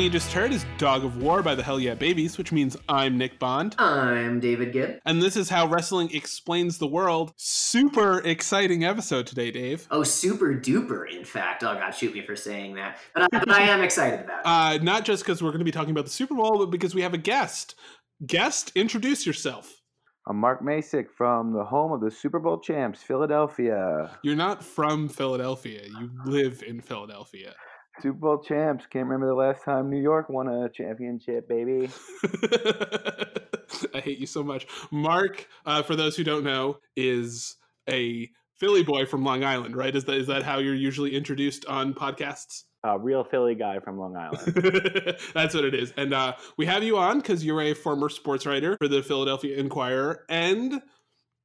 song you just heard is Dog of War by the Hell Yeah Babies, which means I'm Nick Bond. I'm David Gibb. And this is how wrestling explains the world. Super exciting episode today, Dave. Oh, super duper, in fact. Oh, God, shoot me for saying that. But I, but I am excited about it. Uh, not just because we're going to be talking about the Super Bowl, but because we have a guest. Guest, introduce yourself. I'm Mark Masick from the home of the Super Bowl champs, Philadelphia. You're not from Philadelphia, you live in Philadelphia. Super Bowl champs. Can't remember the last time New York won a championship, baby. I hate you so much. Mark, uh, for those who don't know, is a Philly boy from Long Island, right? Is that is that how you're usually introduced on podcasts? A real Philly guy from Long Island. That's what it is. And uh, we have you on because you're a former sports writer for the Philadelphia Inquirer and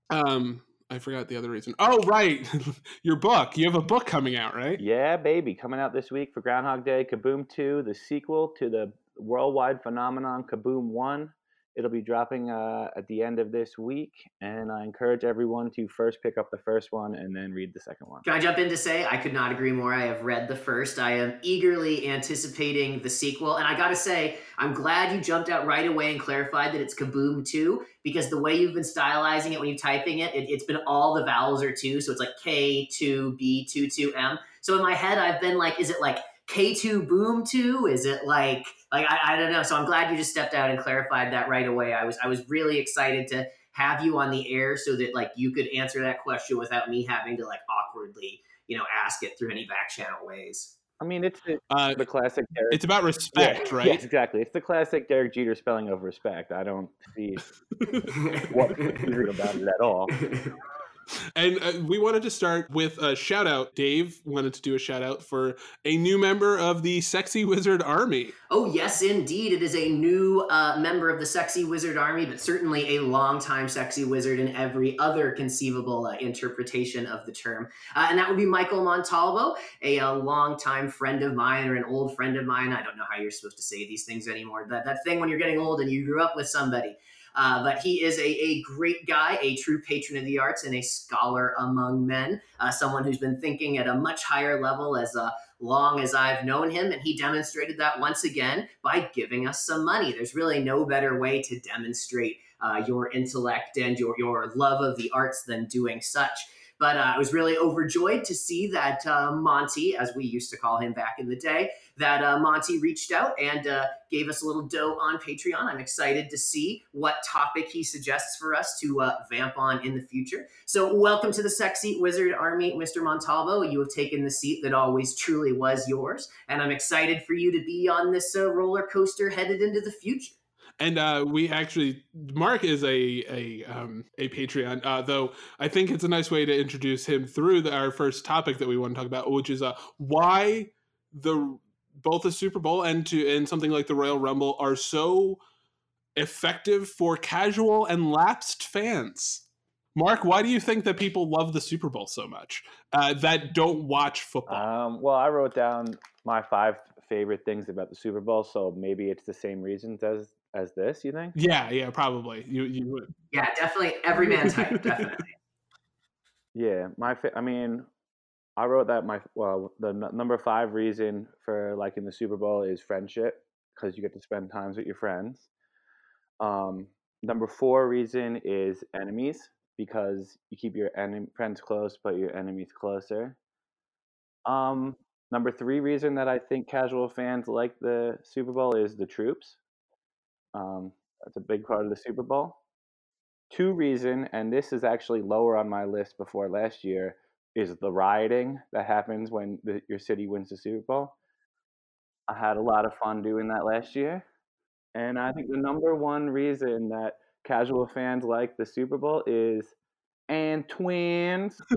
um, I forgot the other reason. Oh, right. Your book. You have a book coming out, right? yeah, baby. Coming out this week for Groundhog Day, Kaboom 2, the sequel to the worldwide phenomenon Kaboom 1. It'll be dropping uh, at the end of this week, and I encourage everyone to first pick up the first one and then read the second one. Can I jump in to say I could not agree more? I have read the first. I am eagerly anticipating the sequel. And I got to say, I'm glad you jumped out right away and clarified that it's Kaboom 2 because the way you've been stylizing it when you're typing it, it, it's been all the vowels are 2. So it's like K2, B2, 2M. So in my head, I've been like, is it like K2 Boom 2? Is it like, like I, I don't know. So I'm glad you just stepped out and clarified that right away. I was, I was really excited to have you on the air so that like you could answer that question without me having to like awkwardly, you know, ask it through any back channel ways. I mean, it's the, Uh, the classic Derek. it's about respect, Yeah, right? Yes, exactly. It's the classic Derek Jeter spelling of respect. I don't see what's confusing about it at all. And uh, we wanted to start with a shout out. Dave wanted to do a shout out for a new member of the Sexy Wizard Army. Oh, yes, indeed. It is a new uh, member of the Sexy Wizard Army, but certainly a longtime Sexy Wizard in every other conceivable uh, interpretation of the term. Uh, and that would be Michael Montalvo, a, uh longtime friend of mine or an old friend of mine. I don't know how you're supposed to say these things anymore. That, that thing when you're getting old and you grew up with somebody. Uh, but he is a, a great guy, a true patron of the arts, and a scholar among men. Uh, someone who's been thinking at a much higher level as uh, long as I've known him. And he demonstrated that once again by giving us some money. There's really no better way to demonstrate uh, your intellect and your, your love of the arts than doing such. But uh, I was really overjoyed to see that uh, Monty, as we used to call him back in the day, that uh, Monty reached out and uh, gave us a little dough on Patreon. I'm excited to see what topic he suggests for us to uh, vamp on in the future. So, welcome to the Sexy Wizard Army, Mr. Montalvo. You have taken the seat that always truly was yours, and I'm excited for you to be on this uh, roller coaster headed into the future. And uh, we actually, Mark is a a um, a Patreon. Uh, though I think it's a nice way to introduce him through the, our first topic that we want to talk about, which is uh, why the both the Super Bowl and to and something like the Royal Rumble are so effective for casual and lapsed fans. Mark, why do you think that people love the Super Bowl so much uh, that don't watch football? Um, well, I wrote down my five favorite things about the Super Bowl, so maybe it's the same reasons as as this. You think? yeah, yeah, probably. You you would. Yeah, definitely every man type, definitely. Yeah, my. Fa- I mean, I wrote that my well, the n- number five reason for liking the Super Bowl is friendship because you get to spend times with your friends. Um, number four reason is enemies because you keep your enem- friends close but your enemies closer. Um, number three reason that I think casual fans like the Super Bowl is the troops. Um, that's a big part of the Super Bowl. Two reason, and this is actually lower on my list before last year, is the rioting that happens when the, your city wins the Super Bowl. I had a lot of fun doing that last year. And I think the number one reason that casual fans like the Super Bowl is and twins.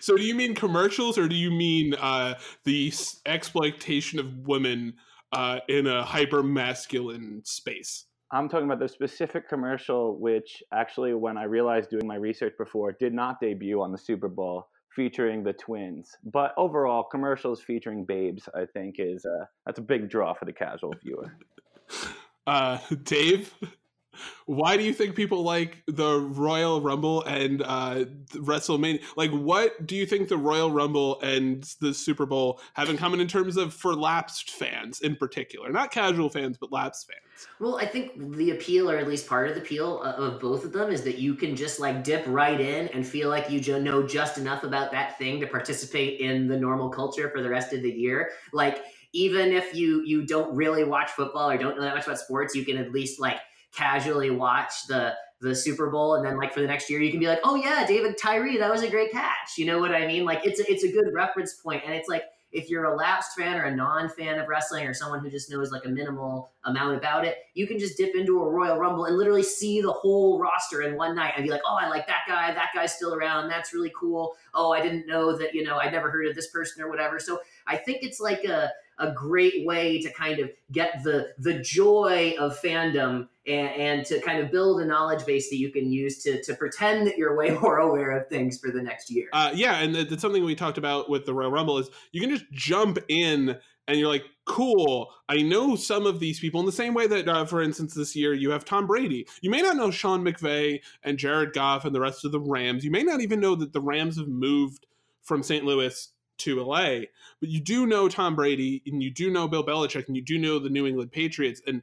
so do you mean commercials or do you mean uh, the exploitation of women uh, in a hyper masculine space? I'm talking about the specific commercial, which actually, when I realized doing my research before, did not debut on the Super Bowl, featuring the twins. But overall, commercials featuring babes, I think, is uh, that's a big draw for the casual viewer. Uh, Dave, why do you think people like the Royal Rumble and uh, WrestleMania? Like, what do you think the Royal Rumble and the Super Bowl have in common in terms of for lapsed fans in particular, not casual fans, but lapsed fans? Well, I think the appeal, or at least part of the appeal uh, of both of them, is that you can just like dip right in and feel like you know just enough about that thing to participate in the normal culture for the rest of the year. Like, even if you you don't really watch football or don't know that much about sports, you can at least like casually watch the the Super Bowl, and then like for the next year, you can be like, oh yeah, David Tyree, that was a great catch. You know what I mean? Like it's a, it's a good reference point, and it's like if you're a lapsed fan or a non-fan of wrestling or someone who just knows like a minimal amount about it, you can just dip into a Royal Rumble and literally see the whole roster in one night and be like, oh, I like that guy. That guy's still around. That's really cool. Oh, I didn't know that, you know, I'd never heard of this person or whatever. So I think it's like a, a great way to kind of get the the joy of fandom and, and to kind of build a knowledge base that you can use to to pretend that you're way more aware of things for the next year. Uh, yeah, and that's something we talked about with the Royal Rumble is you can just jump in and you're like, cool. I know some of these people in the same way that, uh, for instance, this year you have Tom Brady. You may not know Sean McVay and Jared Goff and the rest of the Rams. You may not even know that the Rams have moved from St. Louis to LA, but you do know Tom Brady and you do know Bill Belichick and you do know the New England Patriots and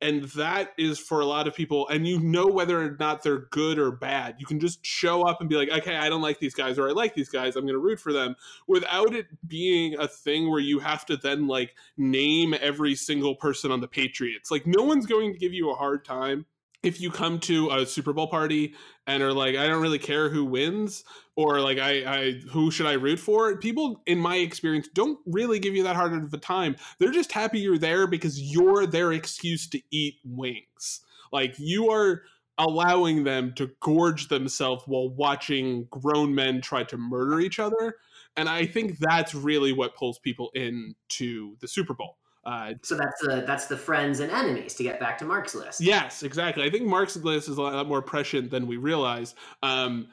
and that is for a lot of people and you know whether or not they're good or bad. You can just show up and be like, "Okay, I don't like these guys or I like these guys. I'm going to root for them." Without it being a thing where you have to then like name every single person on the Patriots. Like no one's going to give you a hard time if you come to a Super Bowl party and are like, I don't really care who wins, or like, I, I who should I root for? People, in my experience, don't really give you that hard of a time. They're just happy you're there because you're their excuse to eat wings. Like you are allowing them to gorge themselves while watching grown men try to murder each other. And I think that's really what pulls people into the Super Bowl. Uh, so that's the that's the friends and enemies to get back to Mark's list. Yes, exactly. I think Mark's list is a lot more prescient than we realize. Um,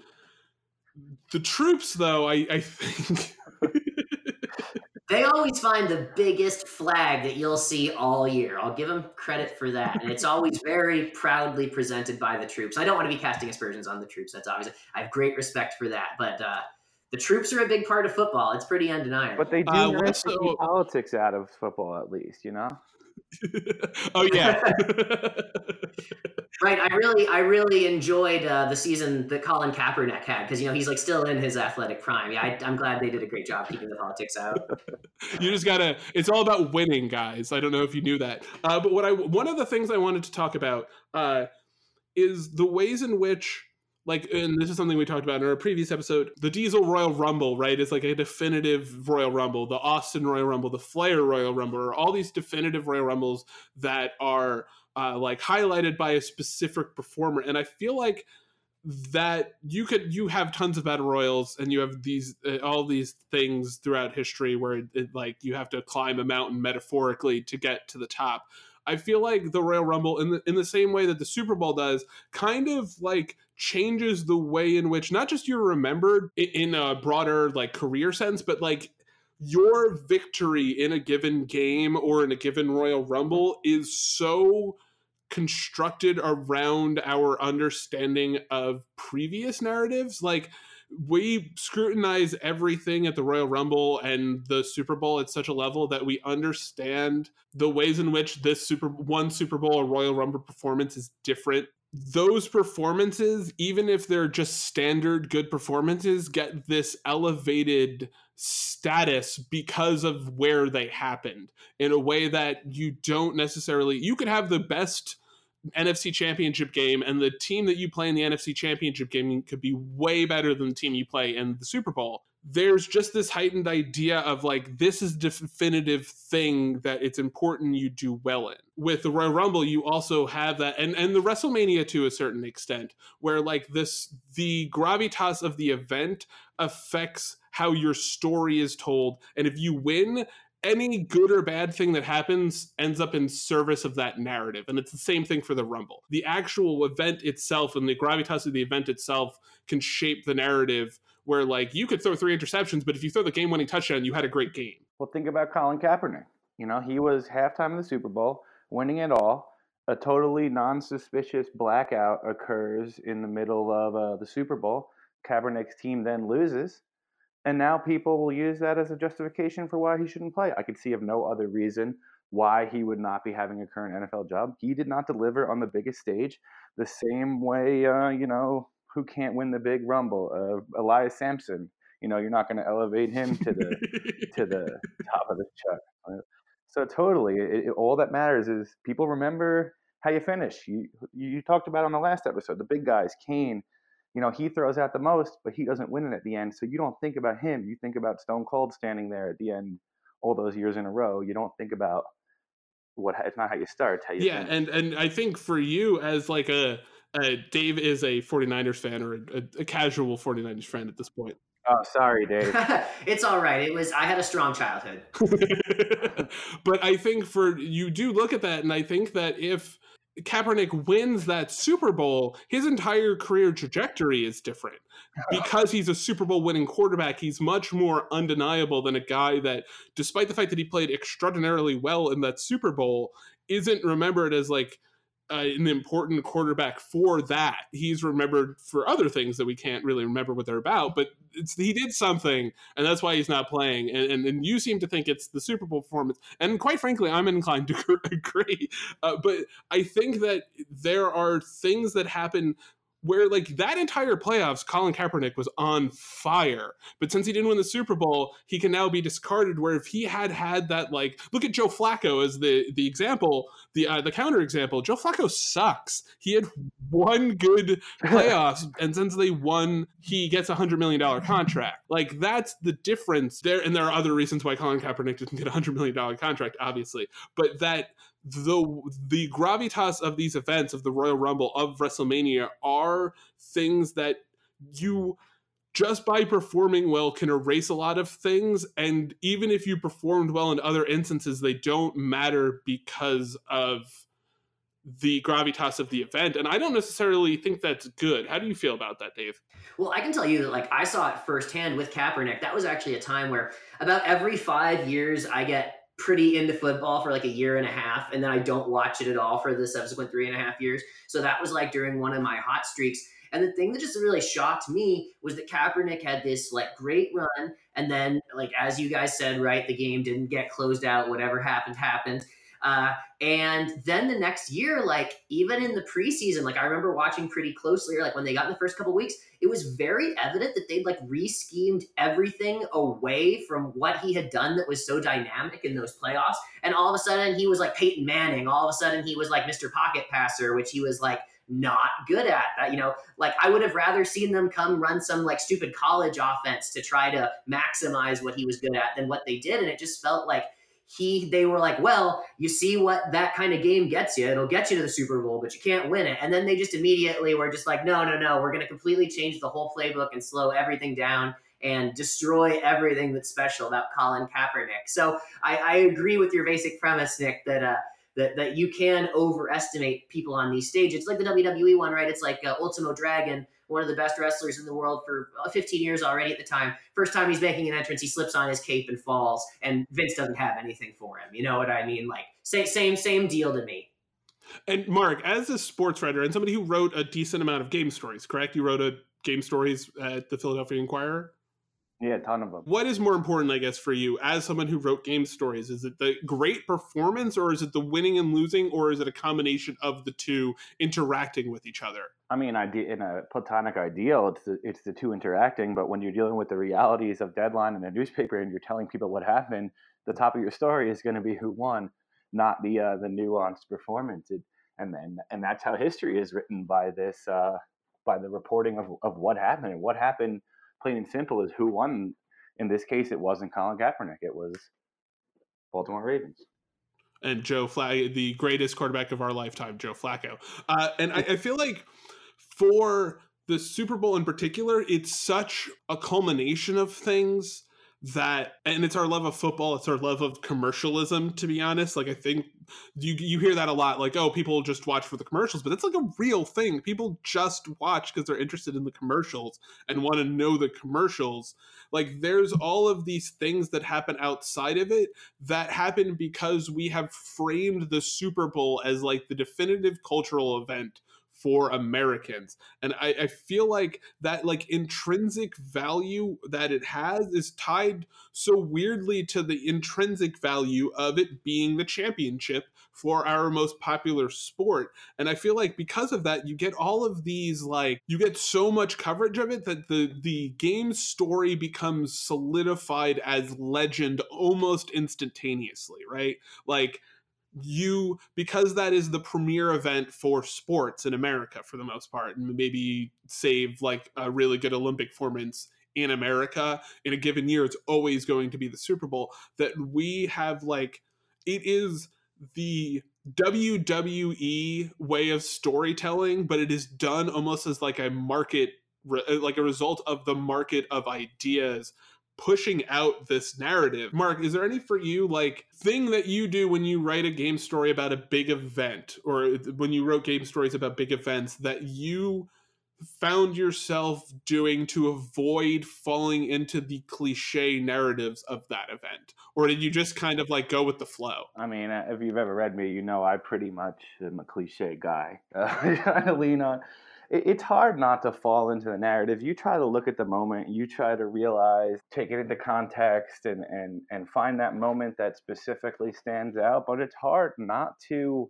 the troops, though, I, I think. they always find the biggest flag that you'll see all year. I'll give them credit for that. And it's always very proudly presented by the troops. I don't want to be casting aspersions on the troops. That's obvious. I have great respect for that. But uh, the troops are a big part of football. It's pretty undeniable. But they do uh, manage to keep politics out of football, at least, you know. oh yeah. right. I really, I really enjoyed uh, the season that Colin Kaepernick had because you know he's like still in his athletic prime. Yeah, I, am glad they did a great job keeping the politics out. you just gotta. It's all about winning, guys. I don't know if you knew that, uh, but what I one of the things I wanted to talk about uh, is the ways in which like and this is something we talked about in our previous episode. The diesel royal rumble right is like a definitive royal rumble. The austin royal rumble the flair royal rumble or all these definitive royal rumbles that are uh, like highlighted by a specific performer. And i feel like that you could you have tons of battle royals and you have these uh, all these things throughout history where it, it, like you have to climb a mountain metaphorically to get to the top. I feel like the Royal Rumble, in the in the same way that the Super Bowl does, kind of like changes the way in which not just you're remembered in a broader like career sense, but like your victory in a given game or in a given Royal Rumble is so constructed around our understanding of previous narratives. Like we scrutinize everything at the Royal Rumble and the Super Bowl at such a level that we understand the ways in which this Super one Super Bowl or Royal Rumble performance is different. Those performances, even if they're just standard good performances, get this elevated status because of where they happened in a way that you don't necessarily you could have the best NFC Championship game, and the team that you play in the NFC Championship game could be way better than the team you play in the Super Bowl. There's just this heightened idea of like this is definitive thing that it's important you do well in. With the Royal Rumble, you also have that, and and the WrestleMania to a certain extent, where like this the gravitas of the event affects how your story is told, and if you win, any good or bad thing that happens ends up in service of that narrative. And it's the same thing for the Rumble. The actual event itself and the gravitas of the event itself can shape the narrative where, like, you could throw three interceptions, but if you throw the game winning touchdown, you had a great game. Well, think about Colin Kaepernick. You know, he was halftime in the Super Bowl, winning it all. a totally non-suspicious blackout occurs in the middle of uh, the Super Bowl. Kaepernick's team then loses, and now people will use that as a justification for why he shouldn't play. I could see of no other reason why he would not be having a current NFL job. He did not deliver on the biggest stage the same way, uh, you know, who can't win the big rumble? Uh, Elias Samson. You know, you're not going to elevate him to the to the top of the chart. So totally, it, it, all that matters is people remember how you finish. You you talked about on the last episode the big guys, Kane. You know, he throws out the most, but he doesn't win it at the end. So you don't think about him. You think about Stone Cold standing there at the end all those years in a row. You don't think about what it's not how you start how you yeah finish. and and i think for you as like a, a dave is a 49ers fan or a, a casual 49ers fan at this point Oh, sorry, Dave. it's all right. It was I had a strong childhood. but I think for you do look at that, and I think that if Kaepernick wins that Super Bowl, his entire career trajectory is different. Because he's a Super Bowl winning quarterback, he's much more undeniable than a guy that, despite the fact that he played extraordinarily well in that Super Bowl, isn't remembered as like uh, an important quarterback for that. He's remembered for other things that we can't really remember what they're about, but he did something, and that's why he's not playing. And, and, and, you seem to think it's the Super Bowl performance. And quite frankly, I'm inclined to agree. Uh, but I think that there are things that happen where like that entire playoffs, Colin Kaepernick was on fire. But since he didn't win the Super Bowl, he can now be discarded. Where if he had had that, like, look at Joe Flacco as the the example, the uh, the counter example. Joe Flacco sucks. He had one good playoffs, and since they won, he gets a hundred million dollar contract. Like that's the difference there. And there are other reasons why Colin Kaepernick didn't get a hundred million dollar contract, obviously, but that the the gravitas of these events of the Royal Rumble of WrestleMania are things that you just by performing well can erase a lot of things. And even if you performed well in other instances they don't matter because of the gravitas of the event. And i don't necessarily think that's good. How do you feel about that dave? Well i can tell you that like i saw it firsthand with kaepernick. That was actually a time where about every five years i get pretty into football for like a year and a half, and then I don't watch it at all for the subsequent three and a half years. So that was like during one of my hot streaks. And the thing that just really shocked me was that Kaepernick had this like great run, and then like as you guys said, right, the game didn't get closed out. Whatever happened, happened. Uh, and then the next year, like even in the preseason, like I remember watching pretty closely, or like when they got in the first couple weeks, it was very evident that they'd like re-schemed everything away from what he had done that was so dynamic in those playoffs. And all of a sudden, he was like Peyton Manning. All of a sudden, he was like Mr. Pocket Passer, which he was like not good at that you know like i would have rather seen them come run some like stupid college offense to try to maximize what he was good at than what they did and it just felt like he they were like, well, you see what that kind of game gets you. It'll get you to the Super Bowl, but you can't win it. And then they just immediately were just like, no, no, no, we're going to completely change the whole playbook and slow everything down and destroy everything that's special about Colin Kaepernick. So I, I agree with your basic premise, Nick, that uh, that that you can overestimate people on these stages. It's like the WWE one, right? It's like uh, Ultimo Dragon one of the best wrestlers in the world for uh, 15 years already at the time. First time he's making an entrance, he slips on his cape and falls, and Vince doesn't have anything for him. You know what I mean? Like same same same deal to me. And Mark, as a sports writer and somebody who wrote a decent amount of game stories, correct? You wrote a game stories at the Philadelphia Inquirer. Yeah, a ton of them. What is more important, I guess, for you as someone who wrote game stories? Is it the great performance, or is it the winning and losing, or is it a combination of the two interacting with each other? I mean, in a platonic ideal, it's the, it's the two interacting. But when you're dealing with the realities of deadline and the newspaper, and you're telling people what happened, the top of your story is going to be who won, not the uh, the nuanced performance. It, and then and that's how history is written by this uh, by the reporting of, of what happened and what happened plain and simple is who won. In this case, it wasn't Colin Kaepernick; it was Baltimore Ravens. And Joe Flacco, the greatest quarterback of our lifetime, Joe Flacco. Uh, and I, I feel like for the Super Bowl in particular, it's such a culmination of things that and it's our love of football it's our love of commercialism to be honest like i think you you hear that a lot like oh people just watch for the commercials but that's like a real thing people just watch because they're interested in the commercials and want to know the commercials like there's all of these things that happen outside of it that happen because we have framed the super bowl as like the definitive cultural event for Americans. And I, I, feel like that like intrinsic value that it has is tied so weirdly to the intrinsic value of it being the championship for our most popular sport. And I feel like because of that, you get all of these like you get so much coverage of it that the the game story becomes solidified as legend almost instantaneously, right? Like you because that is the premier event for sports in America for the most part, and maybe save like a really good Olympic performance in America in a given year, it's always going to be the Super Bowl. That we have like it is the WWE way of storytelling, but it is done almost as like a market, like a result of the market of ideas pushing out this narrative. Mark, is there any for you like thing that you do when you write a game story about a big event or when you wrote game stories about big events that you found yourself doing to avoid falling into the cliche narratives of that event? Or did you just kind of like go with the flow? I mean uh, if you've ever read me you know i pretty much am a cliche guy. Uh, i lean on it's hard not to fall into the narrative. You try to look at the moment, you try to realize, take it into context, and and and find that moment that specifically stands out. But it's hard not to,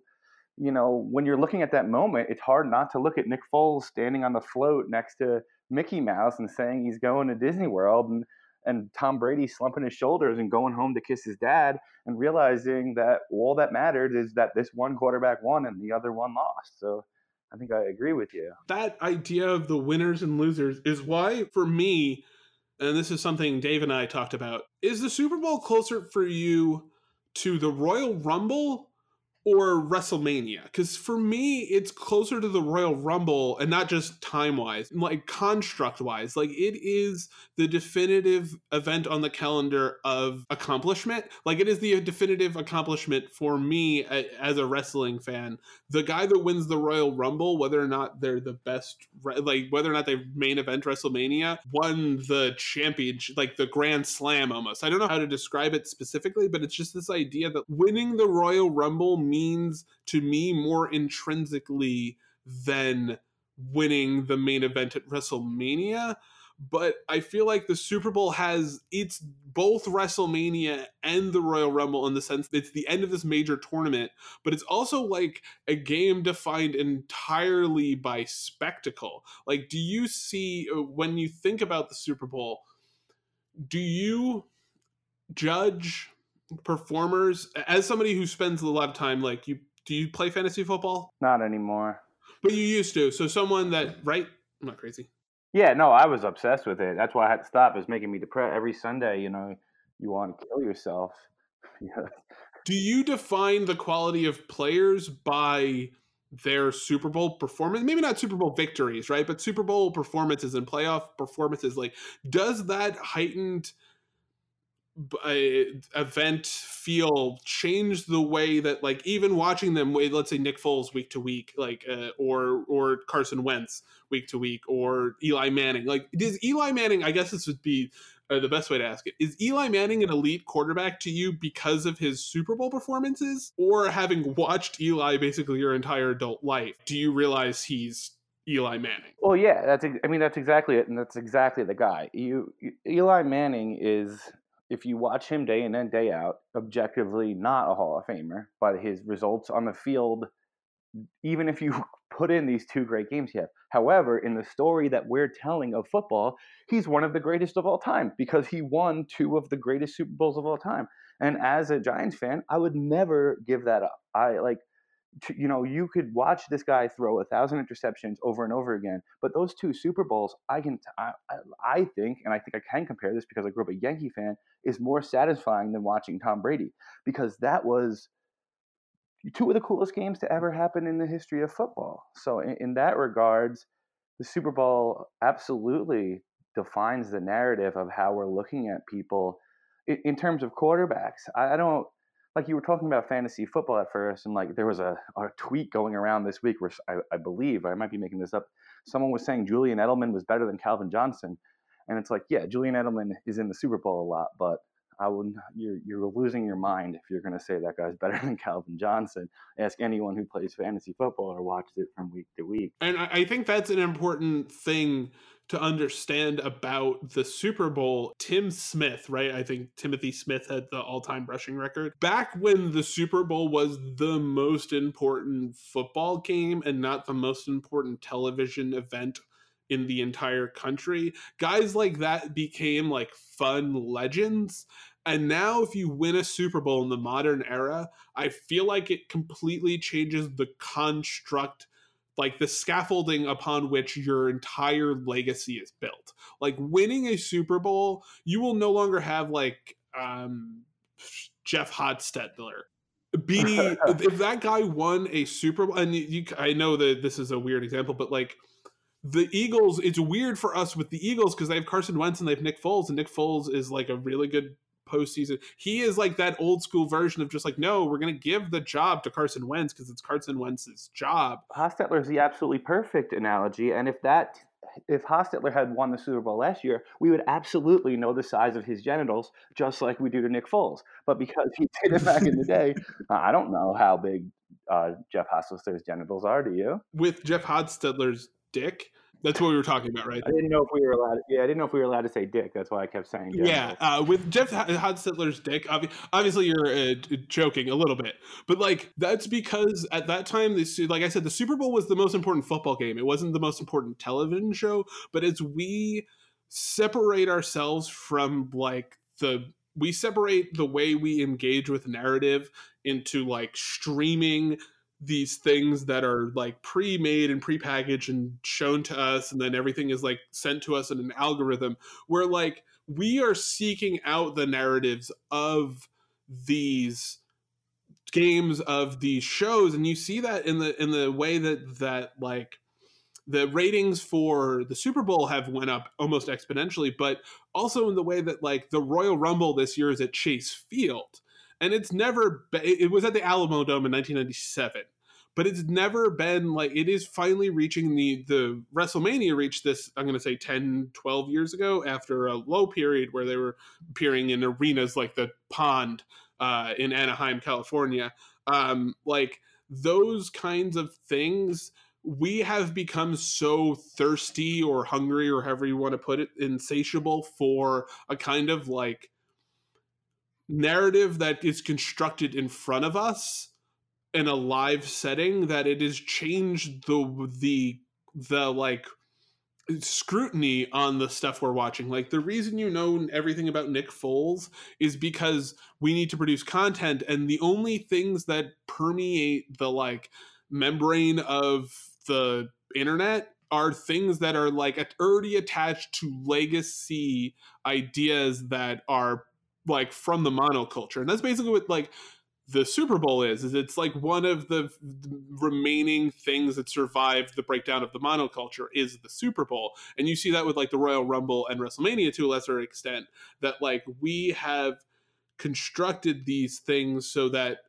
you know, when you're looking at that moment, it's hard not to look at Nick Foles standing on the float next to Mickey Mouse and saying he's going to Disney World and and Tom Brady slumping his shoulders and going home to kiss his dad and realizing that all that mattered is that this one quarterback won and the other one lost. So I think I agree with you. That idea of the winners and losers is why, for me, and this is something Dave and I talked about, is the Super Bowl closer for you to the Royal Rumble or WrestleMania. Because for me, it's closer to the Royal Rumble and not just time wise, like construct wise. Like it is the definitive event on the calendar of accomplishment. Like it is the definitive accomplishment for me as a wrestling fan. The guy that wins the Royal Rumble, whether or not they're the best, like whether or not they main event WrestleMania, won the championship, like the Grand Slam almost. I don't know how to describe it specifically, but it's just this idea that winning the Royal Rumble means to me more intrinsically than winning the main event at WrestleMania. But I feel like the Super Bowl has it's both WrestleMania and the Royal Rumble in the sense that it's the end of this major tournament, but it's also like a game defined entirely by spectacle. Like, do you see uh, when you think about the Super Bowl, do you judge performers as somebody who spends a lot of time like you do you play fantasy football? Not anymore. But you used to so someone that right? I'm not crazy. Yeah no i was obsessed with it. That's why i had to stop. It was making me depressed every sunday you know you want to kill yourself. Do you define the quality of players by their Super Bowl performance, maybe not Super Bowl victories, right? But Super Bowl performances and playoff performances. Like, does that heightened event feel change the way that like even watching them let's say Nick Foles week to week like uh, or or Carson Wentz week to week or Eli Manning like does Eli Manning I guess this would be uh, the best way to ask it is Eli Manning an elite quarterback to you because of his Super Bowl performances or having watched Eli basically your entire adult life do you realize he's Eli Manning. Well, yeah, that's I mean that's exactly it, and that's exactly the guy. You, Eli Manning is if you watch him day in and day out, objectively not a Hall of Famer, but his results on the field, even if you put in these two great games he had. However, in the story that we're telling of football, he's one of the greatest of all time because he won two of the greatest Super Bowls of all time. And as a Giants fan, I would never give that up. I like you know, you could watch this guy throw a thousand interceptions over and over again. But those two Super Bowls, I can, I, I think, and I think I can compare this because I grew up a Yankee fan, is more satisfying than watching Tom Brady because that was two of the coolest games to ever happen in the history of football. So in, in that regards, the Super Bowl absolutely defines the narrative of how we're looking at people in, in terms of quarterbacks, I, I don't like you were talking about fantasy football at first, and like there was a, a tweet going around this week where I, I, believe I might be making this up. Someone was saying Julian Edelman was better than Calvin Johnson, and it's like, yeah, Julian Edelman is in the Super Bowl a lot, but I would you're you're losing your mind if you're going to say that guy's better than Calvin Johnson. Ask anyone who plays fantasy football or watches it from week to week. And I think that's an important thing to understand about the Super Bowl. Tim Smith, right? I think Timothy Smith had the all-time rushing record. Back when the Super Bowl was the most important football game and not the most important television event in the entire country. Guys like that became like fun legends. And now, if you win a Super Bowl in the modern era, I feel like it completely changes the construct, like the scaffolding upon which your entire legacy is built. Like winning a Super Bowl, you will no longer have like um, Jeff Hostetler be if that guy won a Super Bowl, and you, I know that this is a weird example, but like the Eagles, it's weird for us with the Eagles because they have Carson Wentz and they have Nick Foles, and Nick Foles is like a really good postseason. He is like that old school version of just like, no, we're going to give the job to Carson Wentz because it's Carson Wentz's job. Hostetler is the absolutely perfect analogy, and if that if Hostetler had won the Super Bowl last year, we would absolutely know the size of his genitals, just like we do to Nick Foles. But because he did it back in the day, I don't know how big uh, Jeff Hostetler's genitals are. Do you? With Jeff Hostetler's dick. That's what we were talking about, right? I didn't know if we were allowed. To, Yeah, I didn't know if we were allowed to say dick. That's why I kept saying. Dick. Yeah, uh, with Jeff Hostetler's dick, obviously you're uh, joking a little bit, but like that's because at that time, this like I said, the Super Bowl was the most important football game. It wasn't the most important television show, but as we separate ourselves from like the we separate the way we engage with narrative into like streaming these things that are like pre-made and pre-packaged and shown to us and then everything is like sent to us in an algorithm where like we are seeking out the narratives of these games of these shows and you see that in the in the way that that like the ratings for the Super Bowl have went up almost exponentially, but also in the way that like the Royal Rumble this year is at Chase Field and it's never been, it was at the Alamodome in 1997 but it's never been like it is finally reaching the the WrestleMania reached this I'm going to say 10 12 years ago after a low period where they were appearing in arenas like the Pond uh, in Anaheim California. Um, like those kinds of things we have become so thirsty or hungry or however you want to put it insatiable for a kind of like narrative that is constructed in front of us in a live setting that it has changed the the the like scrutiny on the stuff we're watching. Like the reason you know everything about Nick Foles is because we need to produce content and the only things that permeate the like membrane of the internet are things that are like already attached to legacy ideas that are like from the monoculture. And that's basically what like the super bowl is is it's like one of the remaining things that survived the breakdown of the monoculture is the super bowl. And you see that with like the royal rumble and wrestlemania to a lesser extent that like we have constructed these things so that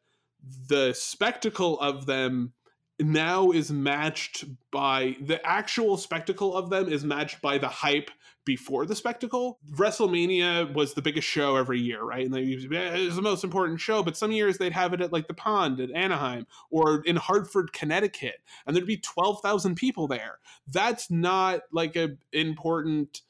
the spectacle of them now is matched by the actual spectacle of them is matched by the hype before the spectacle. WrestleMania was the biggest show every year, right? And they it was the most important show, but some years they'd have it at like the Pond at Anaheim or in Hartford, Connecticut, and there'd be 12,000 people there. That's not like a important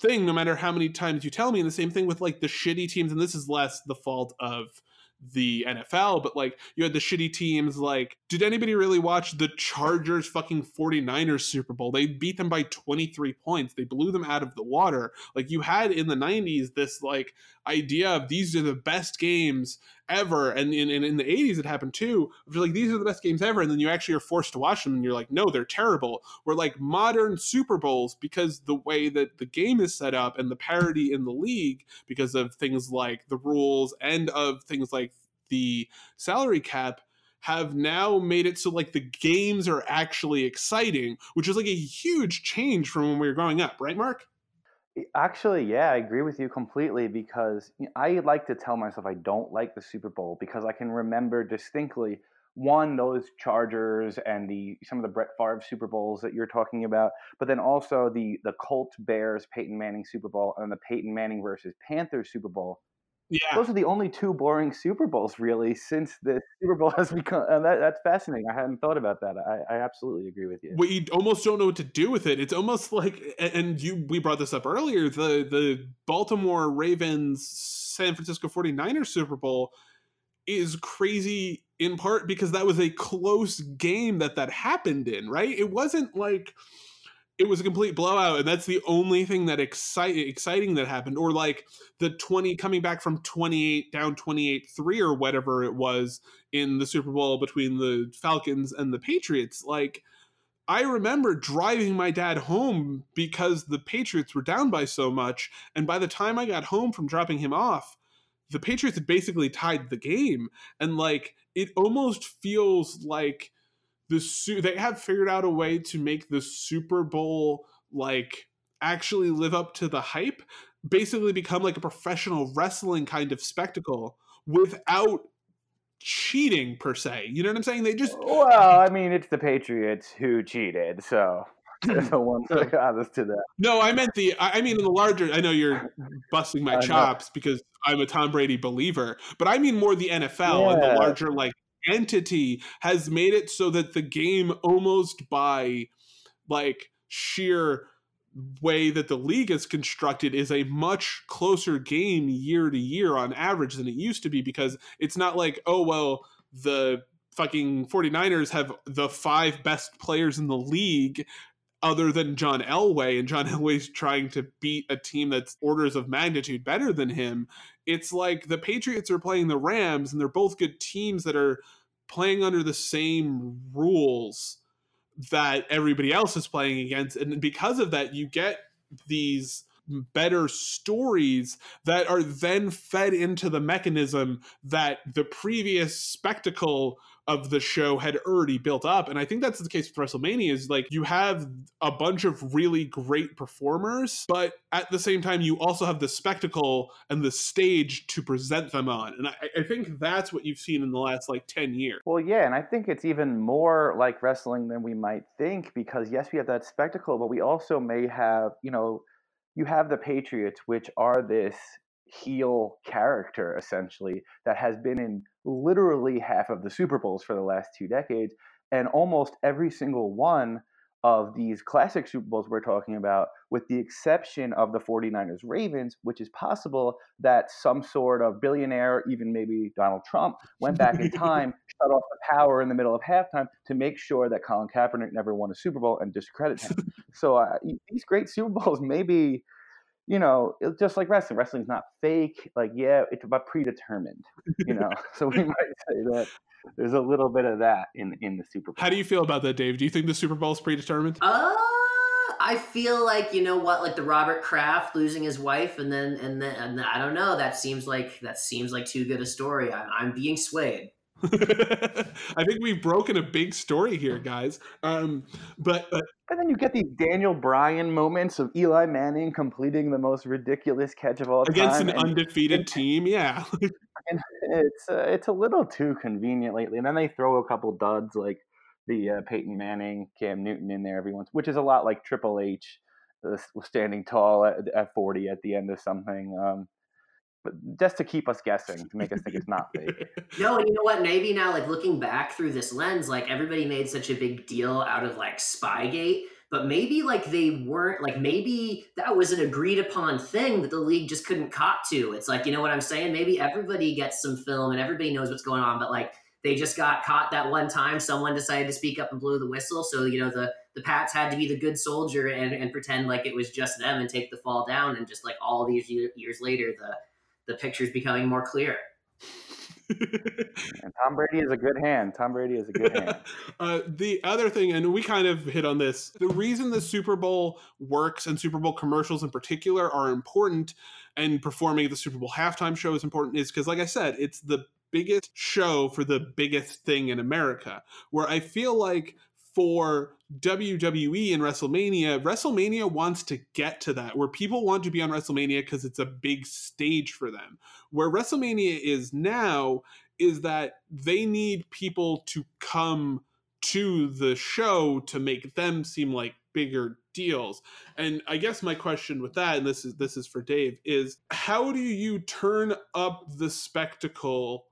thing no matter how many times you tell me and the same thing with like the shitty teams and this is less the fault of the NFL, but like you had the shitty teams. Like, did anybody really watch the Chargers fucking 49ers Super Bowl? They beat them by 23 points. They blew them out of the water. Like, you had in the 90s this like idea of these are the best games ever. And in, in, in the 80s, it happened too. Like, these are the best games ever. And then you actually are forced to watch them and you're like, no, they're terrible. We're like modern Super Bowls, because the way that the game is set up and the parity in the league, because of things like the rules and of things like the salary cap, have now made it so like the games are actually exciting, which is like a huge change from when we were growing up, right, Mark? Actually, yeah, I agree with you completely because I like to tell myself I don't like the Super Bowl because I can remember distinctly one those Chargers and the some of the Brett Favre Super Bowls that you're talking about, but then also the the Colts Bears Peyton Manning Super Bowl and the Peyton Manning versus Panthers Super Bowl. Yeah, Those are the only two boring Super Bowls really since the Super Bowl has become. And that, that's fascinating. I hadn't thought about that. I, I absolutely agree with you. we almost don't know what to do with it. It's almost like, and you we brought this up earlier. The the Baltimore Ravens San Francisco 49ers Super Bowl is crazy in part because that was a close game that that happened in. Right? It wasn't like it was a complete blowout and that's the only thing that exciting that happened or like the 20 coming back from 28 down 28 3 or whatever it was in the super bowl between the falcons and the patriots like i remember driving my dad home because the patriots were down by so much and by the time i got home from dropping him off the patriots had basically tied the game and like it almost feels like the su- they have figured out a way to make the Super Bowl like actually live up to the hype, basically become like a professional wrestling kind of spectacle without cheating per se. You know what I'm saying? They just Well, I mean, it's the Patriots who cheated, so there's no one So- others to hmm. that. No, I meant the. I I mean, in the larger. I know you're busting my chops because I'm a Tom Brady believer, but I mean more the NFL and the larger like entity has made it so that the game almost by like sheer way that the league is constructed is a much closer game year to year on average than it used to be because it's not like oh well the fucking 49ers have the five best players in the league other than John Elway, and John Elway's trying to beat a team that's orders of magnitude better than him. It's like the Patriots are playing the Rams, and they're both good teams that are playing under the same rules that everybody else is playing against. And because of that, you get these better stories that are then fed into the mechanism that the previous spectacle of the show had already built up. And i think that's the case with wrestlemania is like you have a bunch of really great performers but at the same time you also have the spectacle and the stage to present them on. And i, I think that's what you've seen in the last like 10 years. Well, yeah, and I think it's even more like wrestling than we might think because yes, we have that spectacle, but we also may have, you know, you have the Patriots, which are this heel character essentially that has been in literally half of the Super Bowls for the last two decades, and almost every single one of these classic Super Bowls we're talking about, with the exception of the 49ers Ravens, which is possible that some sort of billionaire, even maybe Donald Trump, went back in time, shut off the power in the middle of halftime to make sure that Colin Kaepernick never won a Super Bowl and discredit him. so uh, these great Super Bowls maybe. You know, it's just like wrestling. Wrestling's not fake. Like, yeah, it's about predetermined. You know, so we might say that there's a little bit of that in in the Super Bowl. how do you feel about that dave do you think the super bowl is predetermined Uh, I feel like you know what, like the Robert Kraft losing his wife, and then and then and I don't know. That seems like that seems like too good a story. I'm, I'm being swayed. I think we've broken a big story here, guys. Um, but uh, And then you get these Daniel Bryan moments of Eli Manning completing the most ridiculous catch of all against time. an and undefeated team, yeah. it's uh, it's a little too convenient lately. And then they throw a couple duds like the uh, Peyton Manning, Cam Newton in there every once, which is a lot like Triple H uh, standing tall at, at 40 at the end of something. Um, but just to keep us guessing, to make us think it's not fake. No, and you know what? Maybe now, like looking back through this lens, like everybody made such a big deal out of like Spygate, but maybe like they weren't like maybe that was an agreed upon thing that the league just couldn't cop to. It's like you know what I'm saying? Maybe everybody gets some film and everybody knows what's going on, but like they just got caught that one time. Someone decided to speak up and blow the whistle, so you know the the Pats had to be the good soldier and, and pretend like it was just them and take the fall down. And just like all these years later, the the picture's becoming more clear. And Tom Brady is a good hand. Tom Brady is a good hand. uh, the other thing, and we kind of hit on this, the reason the Super Bowl works and Super Bowl commercials in particular are important and performing at the Super Bowl halftime show is important is because, like I said, it's the biggest show for the biggest thing in America. Where I feel like for WWE and WrestleMania, WrestleMania wants to get to that where people want to be on WrestleMania because it's a big stage for them. Where WrestleMania is now is that they need people to come to the show to make them seem like bigger deals. And I guess my question with that, and this is this is for Dave, is how do you turn up the spectacle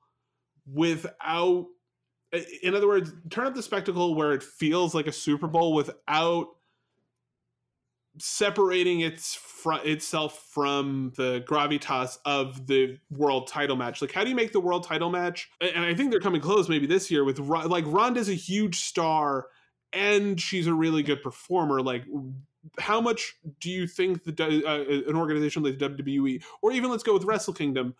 without in other words, turn up the spectacle where it feels like a Super Bowl without separating its fr- itself from the gravitas of the world title match. Like, how do you make the world title match? And I think they're coming close maybe this year with like Ronda's a huge star and she's a really good performer. Like, how much do you think the uh, an organization like WWE or even let's go with Wrestle Kingdom,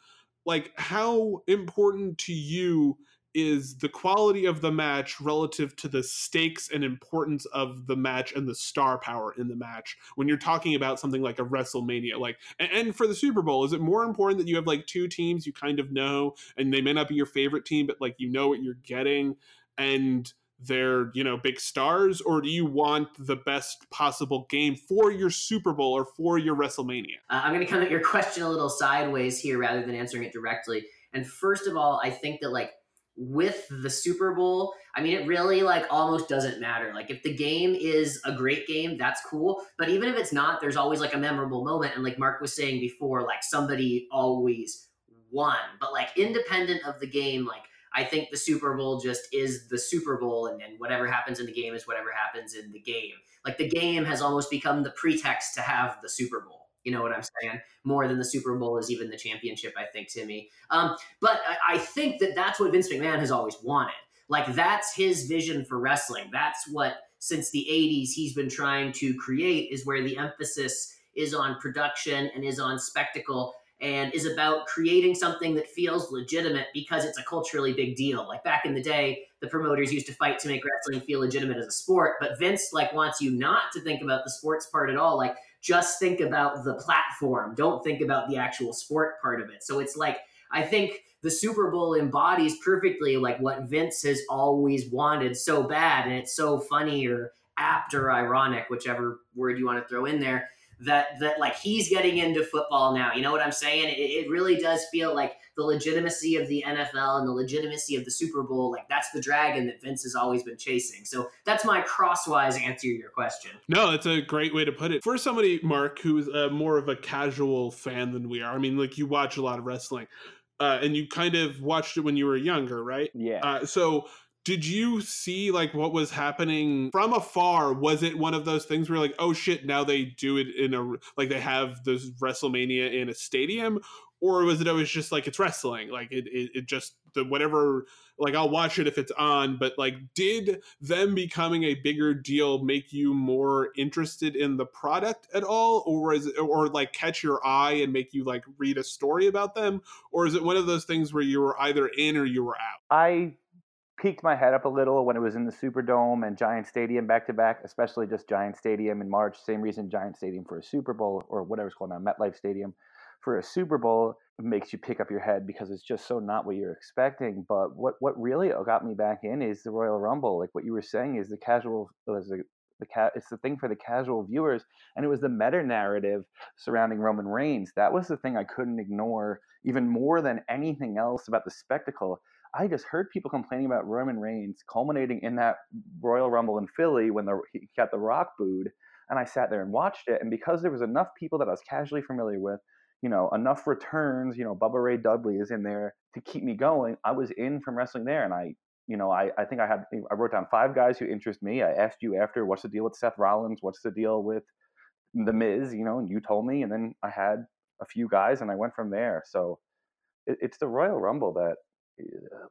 like how important to you? Is the quality of the match relative to the stakes and importance of the match and the star power in the match. When you're talking about something like a WrestleMania like and, for the Super Bowl is it more important that you have like two teams you kind of know and they may not be your favorite team but like you know what you're getting and they're you know big stars? Or do you want the best possible game for your super bowl or for your wrestlemania? Uh, i'm going to come at your question a little sideways here rather than answering it directly. And first of all i think that like with the Super Bowl, I mean, it really like almost doesn't matter. Like, if the game is a great game, that's cool. But even if it's not, there's always like a memorable moment. And like Mark was saying before, like somebody always won. But like, independent of the game, like, I think the Super Bowl just is the Super Bowl, and whatever happens in the game is whatever happens in the game. Like, the game has almost become the pretext to have the Super Bowl. You know what I'm saying? More than the Super Bowl is even the championship, I think, me. Um, but I, I think that that's what Vince McMahon has always wanted. Like, that's his vision for wrestling. That's what, since the 80s, he's been trying to create, is where the emphasis is on production and is on spectacle and is about creating something that feels legitimate because it's a culturally big deal. Like back in the day, the promoters used to fight to make wrestling feel legitimate as a sport, but Vince like wants you not to think about the sports part at all. Like just think about the platform. Don't think about the actual sport part of it. So it's like, I think the Super Bowl embodies perfectly like what Vince has always wanted so bad. And it's so funny or apt or ironic, whichever word you want to throw in there that that like he's getting into football now. You know what I'm saying? It, it really does feel like the legitimacy of the NFL and the legitimacy of the Super Bowl, like that's the dragon that Vince has always been chasing. So that's my crosswise answer to your question. No, that's a great way to put it. For somebody, Mark, who's uh, more of a casual fan than we are, I mean, like you watch a lot of wrestling. Uh, and you kind of watched it when you were younger, right? Yeah. Uh, so did you see like what was happening from afar? Was it one of those things where like oh shit now they do it in a like they have this wrestlemania in a stadium? Or was it always just like it's wrestling? Like it, it, it just the whatever like i'll watch it if it's on but like did them becoming a bigger deal make you more interested in the product at all? Or is it or like catch your eye and make you like read a story about them? Or is it one of those things where you were either in or you were out? I peaked my head up a little when it was in the Superdome and Giant Stadium back to back, especially just Giant Stadium in March. Same reason Giant Stadium for a Super Bowl or whatever it's called now, MetLife Stadium for a Super Bowl makes you pick up your head because it's just so not what you're expecting. But what what really got me back in is the Royal Rumble. Like what you were saying is the casual was the the cat it's the thing for the casual viewers and it was the meta narrative surrounding Roman Reigns. That was the thing I couldn't ignore even more than anything else about the spectacle I just heard people complaining about Roman Reigns culminating in that Royal Rumble in Philly when the, he got the Rock booed. And I sat there and watched it. And because there was enough people that I was casually familiar with, you know, enough returns, you know, Bubba Ray Dudley is in there to keep me going. I was in from wrestling there. And I, you know, I, I think I had, I wrote down five guys who interest me. I asked you after, what's the deal with Seth Rollins? What's the deal with The Miz? You know, and you told me. And then I had a few guys and I went from there. So it, it's the Royal Rumble that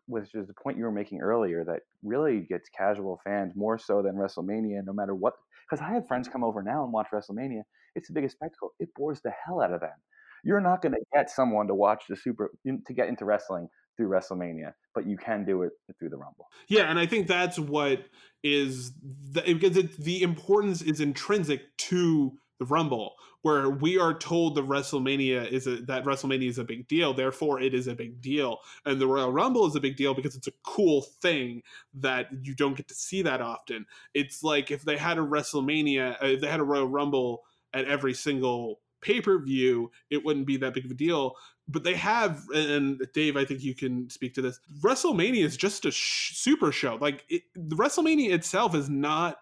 which is the point you were making earlier that really gets casual fans more so than WrestleMania, no matter what. Because I have friends come over now and watch WrestleMania. It's the biggest spectacle. It bores the hell out of them. You're not going to get someone to watch the Super to get into wrestling through WrestleMania, but you can do it through the Rumble. Yeah, and I think that's what is the, because it, the importance is intrinsic to the Rumble, where we are told the WrestleMania is a, that WrestleMania is a big deal, therefore it is a big deal, and the Royal Rumble is a big deal because it's a cool thing that you don't get to see that often. It's like if they had a WrestleMania, uh, if they had a Royal Rumble at every single pay per view, it wouldn't be that big of a deal. But they have, and Dave, I think you can speak to this. WrestleMania is just a sh- super show. Like it, the WrestleMania itself is not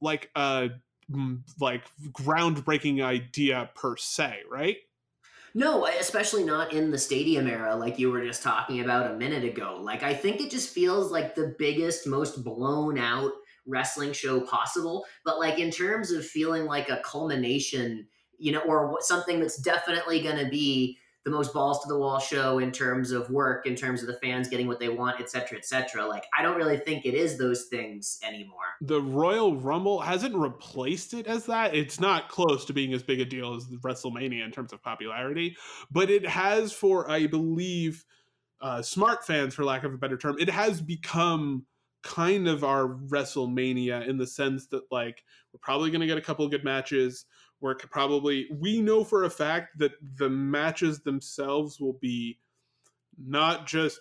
like a like groundbreaking idea per se, right? No, especially not in the stadium era, like you were just talking about a minute ago. Like, I think it just feels like the biggest, most blown out wrestling show possible. But, like, in terms of feeling like a culmination, you know, or something that's definitely going to be the most balls to the wall show in terms of work, in terms of the fans getting what they want, et cetera, et cetera. Like, I don't really think it is those things anymore. The Royal Rumble hasn't replaced it as that. It's not close to being as big a deal as WrestleMania in terms of popularity, but it has, for I believe, uh, smart fans, for lack of a better term, it has become kind of our WrestleMania in the sense that like we're probably going to get a couple good matches where probably we know for a fact that the matches themselves will be not just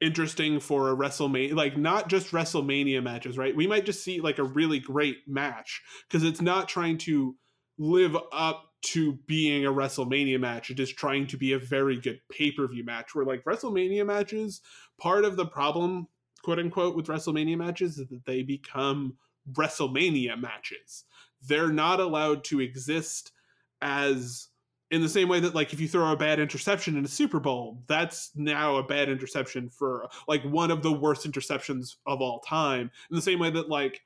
interesting for a WrestleMania, like not just WrestleMania matches, right? We might just see like a really great match because it's not trying to live up to being a WrestleMania match. It is trying to be a very good pay per view match. Where like WrestleMania matches, part of the problem, quote unquote, with WrestleMania matches is that they become WrestleMania matches they're not allowed to exist as in the same way that like if you throw a bad interception in a Super Bowl, that's now a bad interception for like one of the worst interceptions of all time. In the same way that like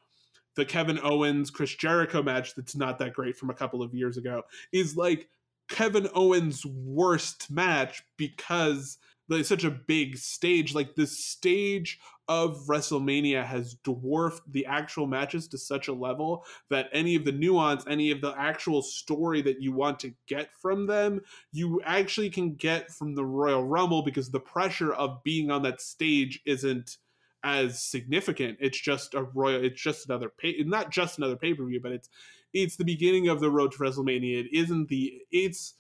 the Kevin Owens Chris Jericho match that's not that great from a couple of years ago is like Kevin Owens' worst match because it's such a big stage. Like the stage of WrestleMania has dwarfed the actual matches to such a level that any of the nuance, any of the actual story that you want to get from them, you actually can get from the Royal Rumble because the pressure of being on that stage isn't as significant. It's just a royal. It's just another pay. Not just another pay per view, but it's it's the beginning of the road to WrestleMania. It isn't the. It's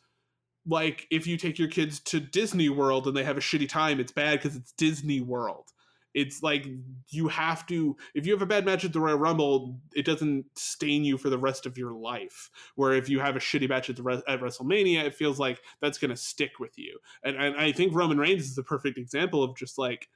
like if you take your kids to Disney World and they have a shitty time, it's bad because it's Disney World it's like you have to if you have a bad match at the Royal Rumble, it doesn't stain you for the rest of your life. Where if you have a shitty match at the at WrestleMania, it feels like that's going to stick with you. And and I think Roman Reigns is the perfect example of just like